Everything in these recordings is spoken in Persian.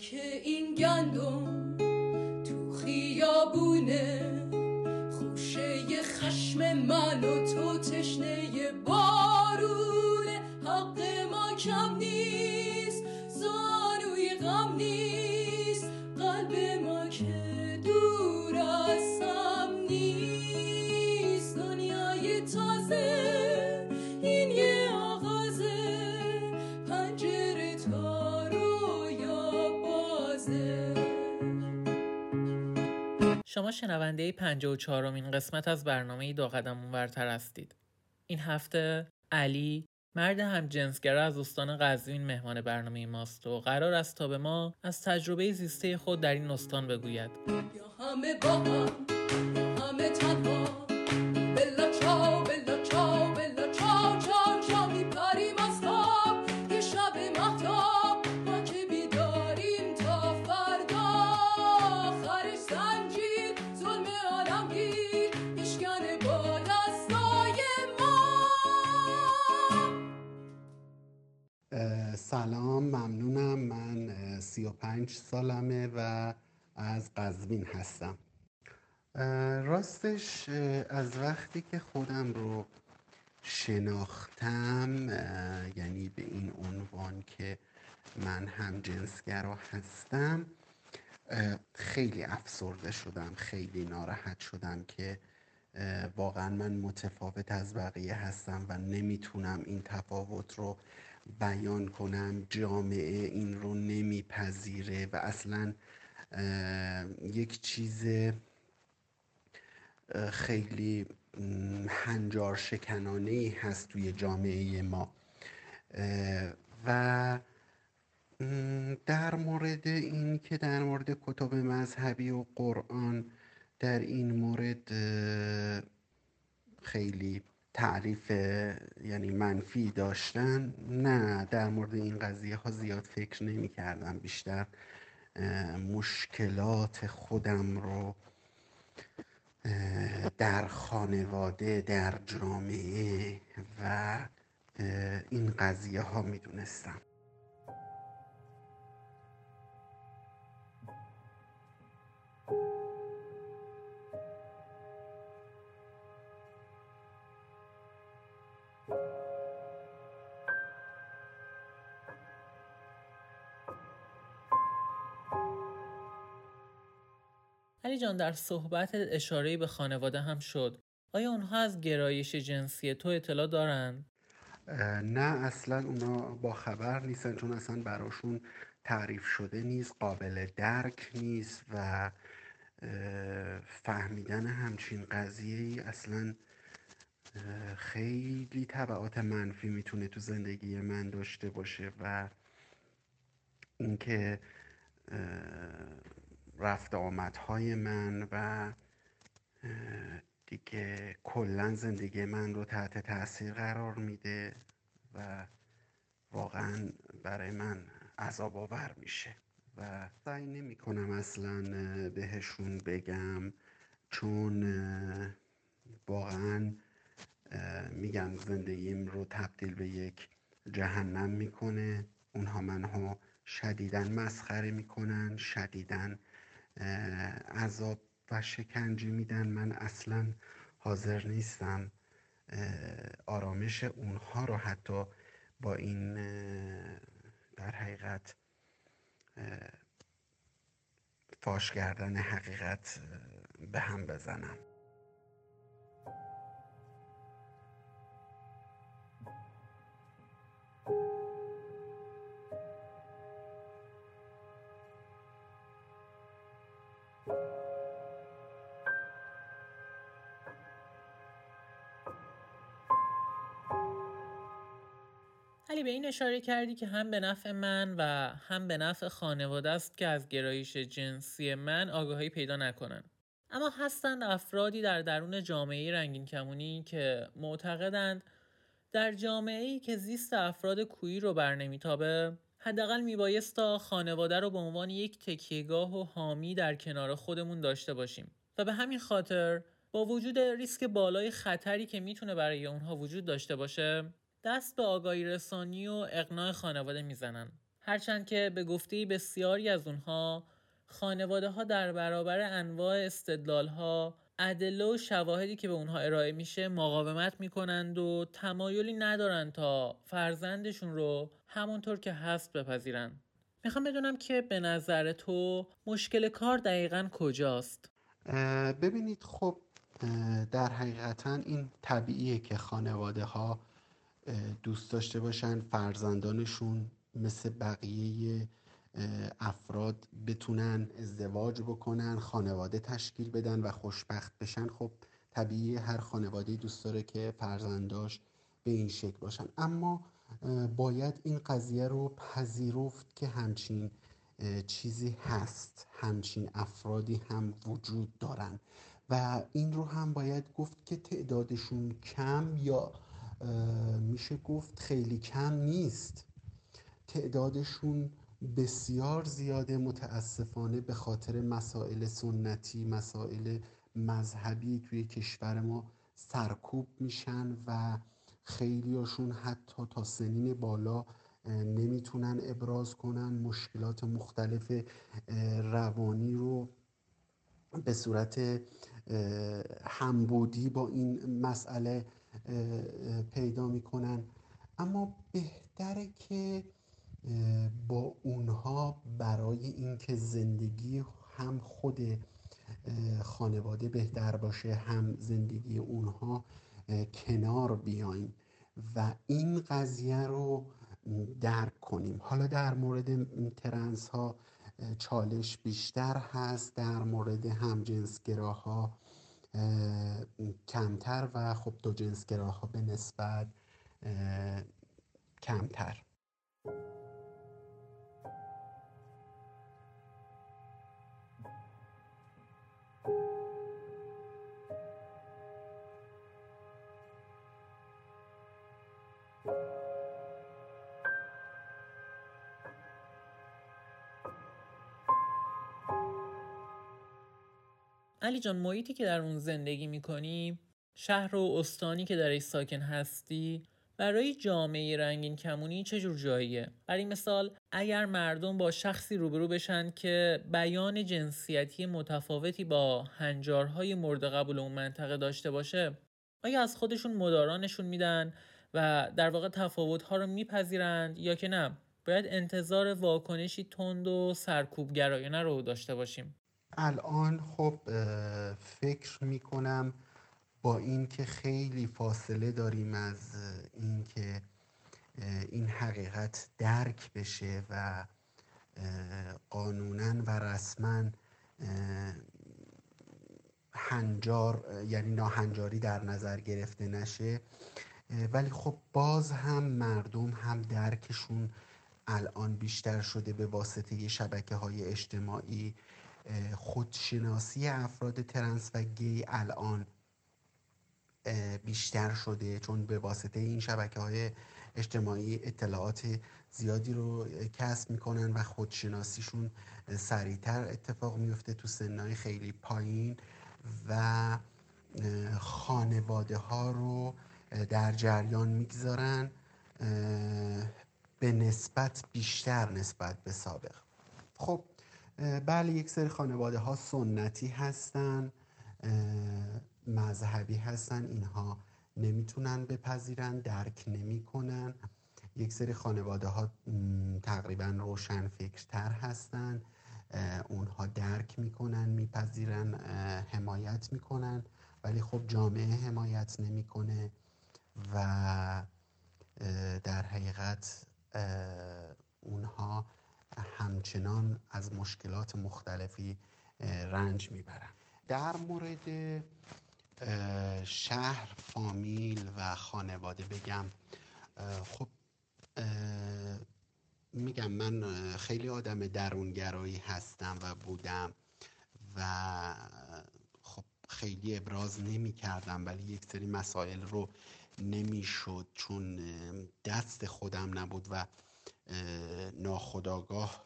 خاک این گندم تو خیابونه خوشه خشم من و تو تشنه بارونه شما شنونده 54 امین قسمت از برنامه دو قدم اونورتر هستید. این هفته علی مرد هم جنسگر از استان قزوین مهمان برنامه ماست و قرار است تا به ما از تجربه زیسته خود در این استان بگوید. همه با همه 35 سالمه و از قزوین هستم. راستش از وقتی که خودم رو شناختم یعنی به این عنوان که من هم جنسگرا هستم خیلی افسرده شدم خیلی ناراحت شدم که واقعا من متفاوت از بقیه هستم و نمی‌تونم این تفاوت رو بیان کنم جامعه این رو نمیپذیره و اصلا یک چیز خیلی هنجار شکنانه ای هست توی جامعه ما. و در مورد این که در مورد کتب مذهبی و قرآن در این مورد خیلی تعریف یعنی منفی داشتن؟ نه در مورد این قضیه ها زیاد فکر نمی کردم. بیشتر مشکلات خودم رو در خانواده در جامعه و این قضیه ها می دونستم. علی جان در صحبت اشاره به خانواده هم شد. آیا اونها از گرایش جنسی تو اطلاع دارند؟ اه، نه اصلا اونا با خبر نیستن چون اصلا براشون تعریف شده نیست قابل درک نیست و فهمیدن همچین قضیه ای اصلا خیلی طبعات منفی می‌تونه تو زندگی من داشته باشه و اینکه رفت آمدهای من و دیگه کلا زندگی من رو تحت تاثیر قرار میده و واقعا برای من عذاب آور میشه. و سعی نمی کنم اصلا بهشون بگم چون واقعا میگم زندگیم رو تبدیل به یک جهنم می‌کنه. اونها منو شدیدن مسخره می‌کنن شدیدن عذاب و شکنجه میدن. من اصلا حاضر نیستم آرامش اونها رو حتی با این در حقیقت فاش کردن حقیقت به هم بزنم. علی به این اشاره کردی که هم به نفع من و هم به نفع خانواده است که از گرایش جنسی من آگاهی پیدا نکنن. اما هستند افرادی در درون جامعه رنگین کمونی که معتقدند در جامعه ای که زیست افراد کویی رو بر نمیتابه حداقل میبایست تا خانواده رو به عنوان یک تکیهگاه و حامی در کنار خودمون داشته باشیم و به همین خاطر با وجود ریسک بالای خطری که می‌تونه برای اونها وجود داشته باشه دست به آگاهی رسانی و اقناع خانواده می‌زنن. هرچند که به گفته بسیاری از اونها خانواده ها در برابر انواع استدلال ها ادله و شواهدی که به اونها ارائه میشه مقاومت می‌کنند و تمایلی ندارن تا فرزندشون رو همونطور که هست بپذیرن. می‌خوام بدونم که به نظر تو مشکل کار دقیقا کجاست؟ ببینید خب در حقیقتا این طبیعیه که خانواده ها دوست داشته باشن فرزندانشون مثل بقیه افراد بتونن ازدواج بکنن خانواده تشکیل بدن و خوشبخت بشن. خب طبیعی هر خانواده دوست داره که فرزنداش به این شکل باشن. اما باید این قضیه رو پذیرفت که همچین چیزی هست همچین افرادی هم وجود دارن. و این رو هم باید گفت که تعدادشون کم یا میشه گفت خیلی کم نیست. تعدادشون بسیار زیاده متاسفانه به خاطر مسائل سنتی مسائل مذهبی توی کشور ما سرکوب میشن و خیلیاشون حتی تا سنین بالا نمی‌تونن ابراز کنن. مشکلات مختلف روانی رو به صورت همبودی با این مسئله پیدا می‌کنن. اما بهتره که با اونها برای اینکه زندگی هم خود خانواده بهتر باشه هم زندگی اونها کنار بیایم و این قضیه رو درک کنیم. حالا در مورد ترنس ها چالش بیشتر هست در مورد همجنسگراها کمتر و خب دو جنسگراها به نسبت کمتر. علی جان محیطی که در اون زندگی می‌کنی شهر و استانی که درش ساکن هستی برای جامعه رنگین کمونی چه جور جاییه؟ برای مثال اگر مردم با شخصی روبرو بشن که بیان جنسیتی متفاوتی با هنجارهای مورد قبول اون منطقه داشته باشه آیا از خودشون مدارانشون میدن و در واقع تفاوتها رو میپذیرند یا که نه؟ باید انتظار واکنشی تند و سرکوبگرایانه رو داشته باشیم. الان خب فکر می‌کنم با اینکه خیلی فاصله داریم از اینکه این حقیقت درک بشه و قانونا و رسما هنجار یعنی ناهنجاری در نظر گرفته نشه. ولی خب باز هم مردم هم درکشون الان بیشتر شده به واسطه شبکه های اجتماعی. خودشناسی افراد ترنس و گی الان بیشتر شده چون به واسطه این شبکه های اجتماعی اطلاعات زیادی رو کسب می‌کنن و خودشناسیشون سریعتر اتفاق میفته تو سنهای خیلی پایین و خانواده ها رو در جریان می‌گذارن به نسبت بیشتر نسبت به سابق. خب بله یک سری خانواده ها سنتی هستن مذهبی هستن اینها نمی‌تونن بپذیرن درک نمی‌کنن. یک سری خانواده ها تقریبا روشن فکرتر هستن اونها درک می‌کنن میپذیرن حمایت می‌کنن ولی خب جامعه حمایت نمی‌کنه و در حقیقت اونها همچنان از مشکلات مختلفی رنج می‌برن. در مورد شهر فامیل و خانواده بگم خب میگم من خیلی آدم درونگرایی هستم و بودم و خب خیلی ابراز نمی کردم ولی یک سری مسائل رو نمی‌شد چون دست خودم نبود و ناخداگاه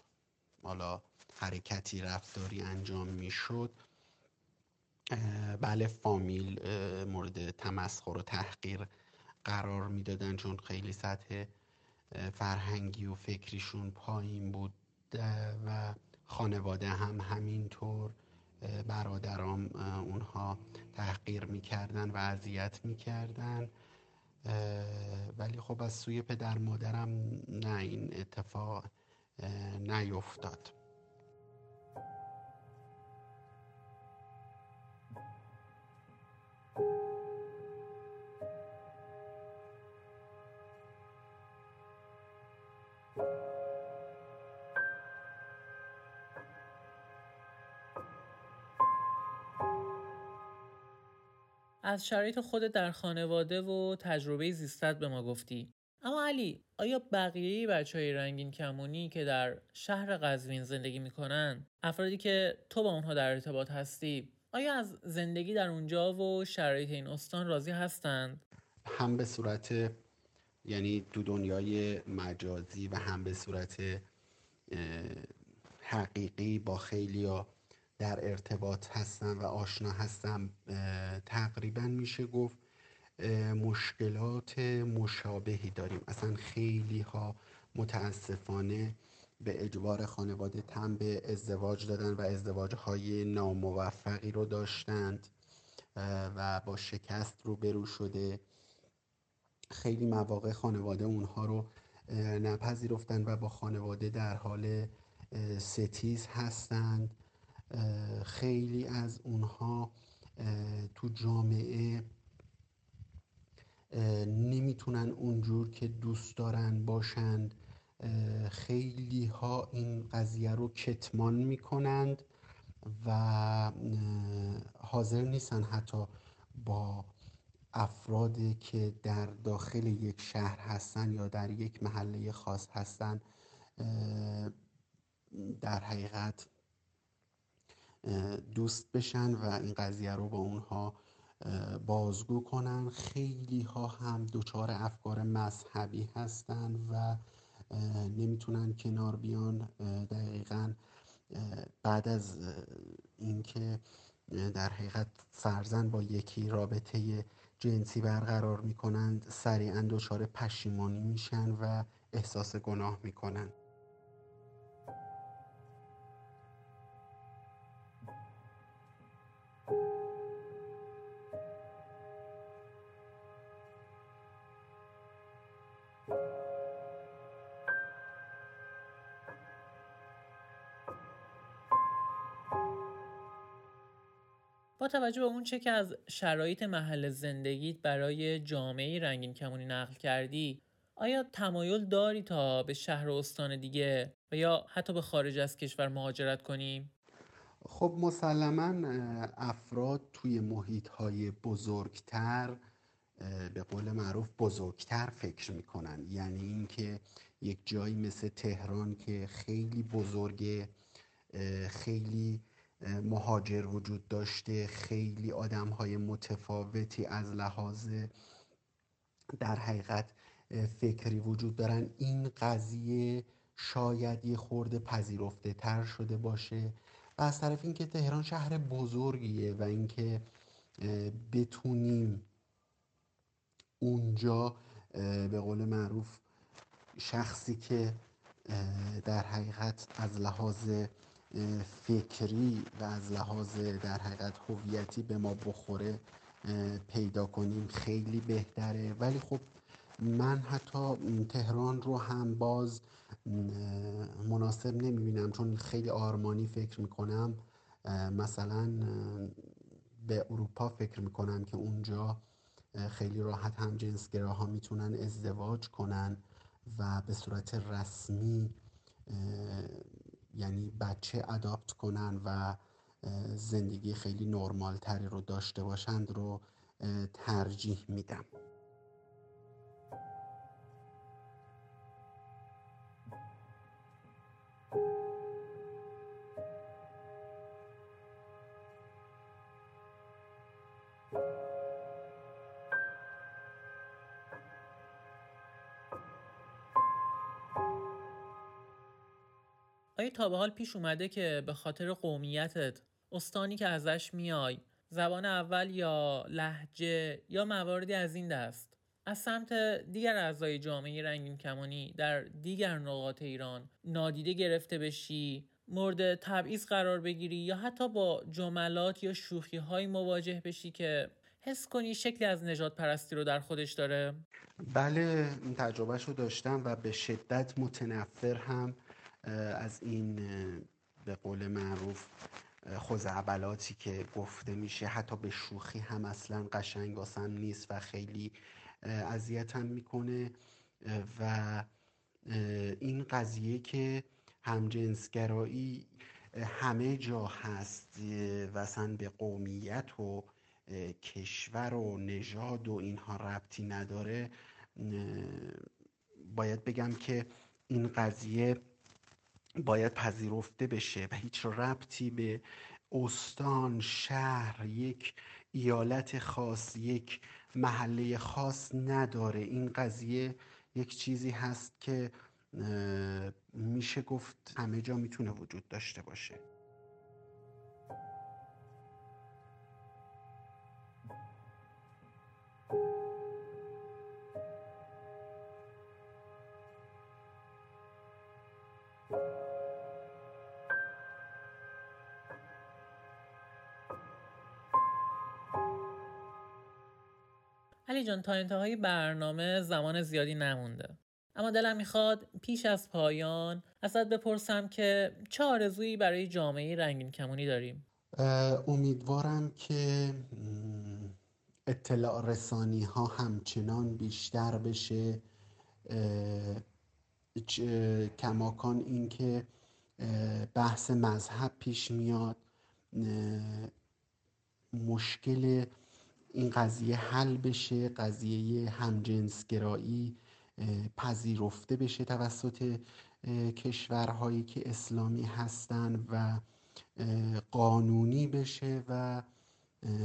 حالا حرکتی رفتاری انجام می‌شد. بله فامیل مورد تمسخر و تحقیر قرار می‌دادن چون خیلی سطح فرهنگی و فکریشون پایین بود و خانواده هم همینطور برادرام اونها تحقیر می‌کردن و اذیت می‌کردن. ولی خب از سوی پدر مادرم نه این اتفاق نیفتاد. از شرایط خودت در خانواده و تجربه زیستت به ما گفتی اما علی آیا بقیه بچه های رنگین کمونی که در شهر قزوین زندگی می‌کنن افرادی که تو با اونها در ارتباط هستی آیا از زندگی در اونجا و شرایط این استان راضی هستند؟ هم به صورت یعنی دو دنیای مجازی و هم به صورت حقیقی با خیلی در ارتباط هستم و آشنا هستم تقریبا میشه گفت مشکلات مشابهی داریم. اصلا خیلی ها متاسفانه به اجبار خانواده تم به ازدواج دادن و ازدواج های ناموفقی رو داشتند و با شکست رو برو شده. خیلی مواقع خانواده اونها رو نپذیرفتن و با خانواده در حال ستیز هستند. خیلی از اونها تو جامعه نمی‌تونن اونجور که دوست دارن باشند خیلی ها این قضیه رو کتمان می‌کنند و حاضر نیستن حتی با افرادی که در داخل یک شهر هستن یا در یک محله خاص هستن در حقیقت دوست بشن و این قضیه رو با اونها بازگو کنن. خیلی ها هم دچار افکار مذهبی هستن و نمی‌تونن کنار بیان. دقیقا بعد از اینکه در حقیقت فرزن با یکی رابطه جنسی برقرار می‌کنند سریعا دچار پشیمانی میشن و احساس گناه می‌کنن. با توجه به اون چه که از شرایط محل زندگیت برای جامعه رنگین کمونی نقل کردی آیا تمایل داری تا به شهر و استان دیگه و یا حتی به خارج از کشور مهاجرت کنیم؟ خب مسلما افراد توی محیط های بزرگتر به قول معروف بزرگتر فکر می‌کنن یعنی اینکه یک جایی مثل تهران که خیلی بزرگه خیلی مهاجر وجود داشته خیلی آدم های متفاوتی از لحاظ در حقیقت فکری وجود دارن. این قضیه شاید یه خورده پذیرفته تر شده باشه و از طرف اینکه تهران شهر بزرگیه و اینکه بتونیم اونجا به قول معروف شخصی که در حقیقت از لحاظ فکری و از لحاظ در حقیقت هویتی به ما بخوره پیدا کنیم خیلی بهتره. ولی خب من حتی تهران رو هم باز مناسب نمی‌بینم چون خیلی آرمانی فکر می‌کنم. مثلا به اروپا فکر می‌کنم که اونجا خیلی راحت هم جنسگراها می‌تونن ازدواج کنن و به صورت رسمی یعنی بچه اداپت کنن و زندگی خیلی نرمال تری رو داشته باشند رو ترجیح میدم. آیا تا به حال پیش اومده که به خاطر قومیتت استانی که ازش میای زبان اول یا لحجه یا مواردی از این دست از سمت دیگر اعضای جامعه رنگین کمانی در دیگر نقاط ایران نادیده گرفته بشی مورد تبعیض قرار بگیری یا حتی با جملات یا شوخی های مواجه بشی که حس کنی شکلی از نجات پرستی رو در خودش داره؟ بله تجربهش رو داشتم و به شدت متنفر هم از این به قول معروف خوزعبلاتی که گفته میشه حتی به شوخی هم اصلا قشنگ واسم نیست و خیلی اذیتم می‌کنه. و این قضیه که همجنسگرایی همه جا هست و به قومیت و کشور و نژاد و اینها ربطی نداره. باید بگم که این قضیه باید پذیرفته بشه و هیچ ربطی به استان شهر یک ایالت خاص یک محله خاص نداره. این قضیه یک چیزی هست که میشه گفت همه جا می‌تونه وجود داشته باشه. علی جان تا انتهای برنامه زمان زیادی نمونده. اما دلم می‌خواد پیش از پایان ازت بپرسم که چه آرزویی برای جامعه رنگین کمونی داریم؟ امیدوارم که اطلاع رسانی ها همچنان بیشتر بشه. کماکان اینکه بحث مذهب پیش میاد. مشکل این قضیه حل بشه قضیه همجنسگرایی پذیرفته بشه توسط کشورهایی که اسلامی هستند و قانونی بشه و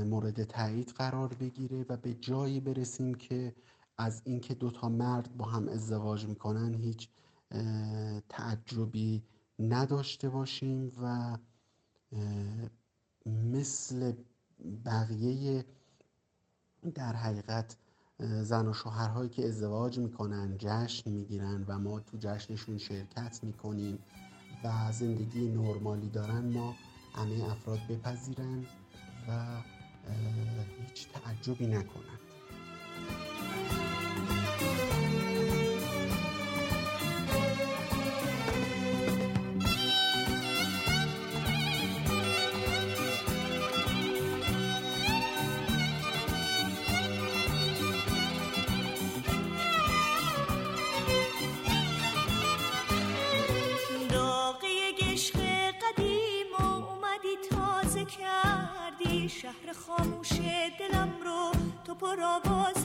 مورد تایید قرار بگیره و به جایی برسیم که از اینکه دو تا مرد با هم ازدواج می‌کنن هیچ تعجبی نداشته باشیم و مثل بقیه در حقیقت زن و شوهرهایی که ازدواج می‌کنن جشن می‌گیرن و ما تو جشنشون شرکت می‌کنیم و زندگی نرمالی دارن ما همه افراد بپذیرن و هیچ تعجبی نکنن.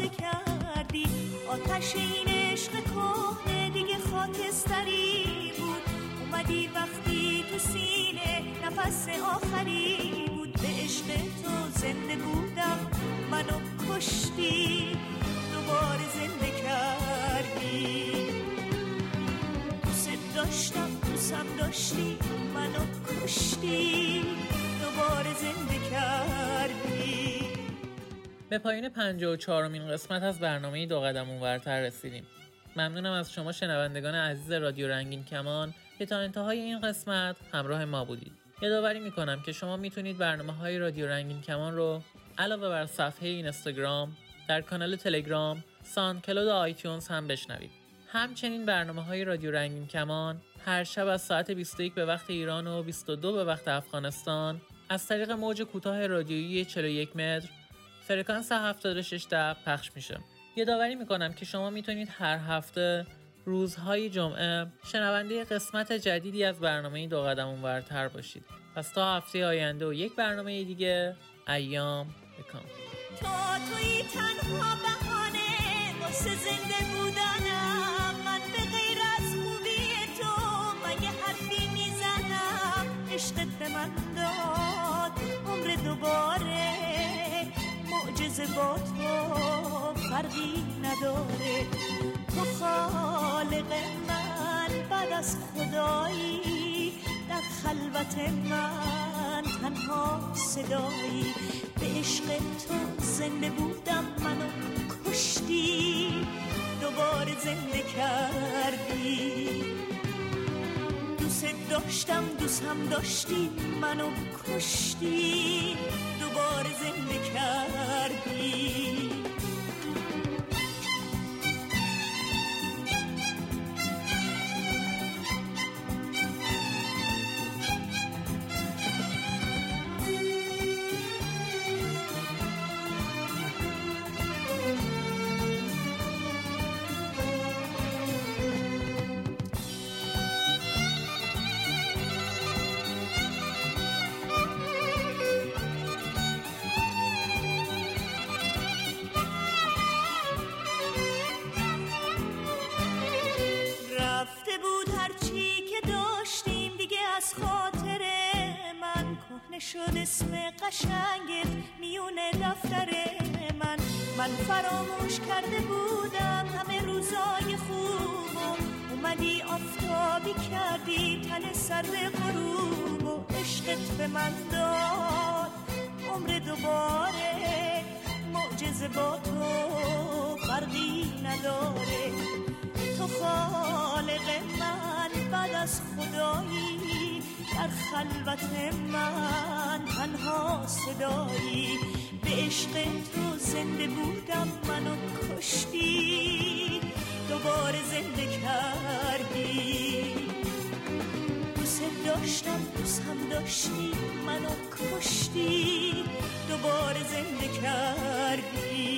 آوازه کردی؟ آتش این عشق کهنه دیگه خاکستری بود. اومدی وقتی تو سینه نفس آخری بود. به عشق تو زنده بودم. منو کشتی. دوباره زنده کردی. دوست داشتم دوستم داشتی. منو کشتی. دوباره زنده کردی. به پایین 54 مین قسمت از برنامه دو قدم اونورتر رسیدیم. ممنونم از شما شنوندگان عزیز رادیو رنگین کمان که تا انتهای این قسمت همراه ما بودید. یادآوری می‌کنم که شما می‌تونید برنامه های رادیو رنگین کمان رو علاوه بر صفحه اینستاگرام در کانال تلگرام سان کلود آیتیونز هم بشنوید. همچنین برنامه های رادیو رنگین کمان هر شب از ساعت 21 به وقت ایران و 22 به وقت افغانستان از طریق موج کوتاه رادیویی 41 متر فرکانس 76 دب پخش میشه. یادآوری می‌کنم که شما می‌تونید هر هفته روزهای جمعه شنونده قسمت جدیدی از برنامه دو قدم اونورتر باشید. پس تا هفته آینده و یک برنامه دیگه ایام بکن تا توی تنها بهانه واسه زنده بودنم من به غیر از خوبی تو مگه حرفی می‌زنم؟ عشقت به من داد عمر دوباره معجزه با تو فرقی نداره. تو خالق من بعد از خدایی در خلوت من تنها صدایی. به عشق تو زنده بودم منو کشتی دوباره زنده کردی. دوست داشتم دوست هم داشتی منو کشتی دوباره زنده کردی. ti. قشنگت میونه دفتر من. من فراموش کرده بودم همه روزای خوب اومدی آفتابی کردی تن سرد غروب و عشقت به من داد. عمر دوباره معجزه با تو فرقی نداره. تو خالق من بعد از خدایی در خلوت من تنها صدایی به عشق تو زنده بودم منو کشتی دوباره زنده کردی. دوست داشتم دوست هم داشتی منو کشتی دوباره زنده کردی.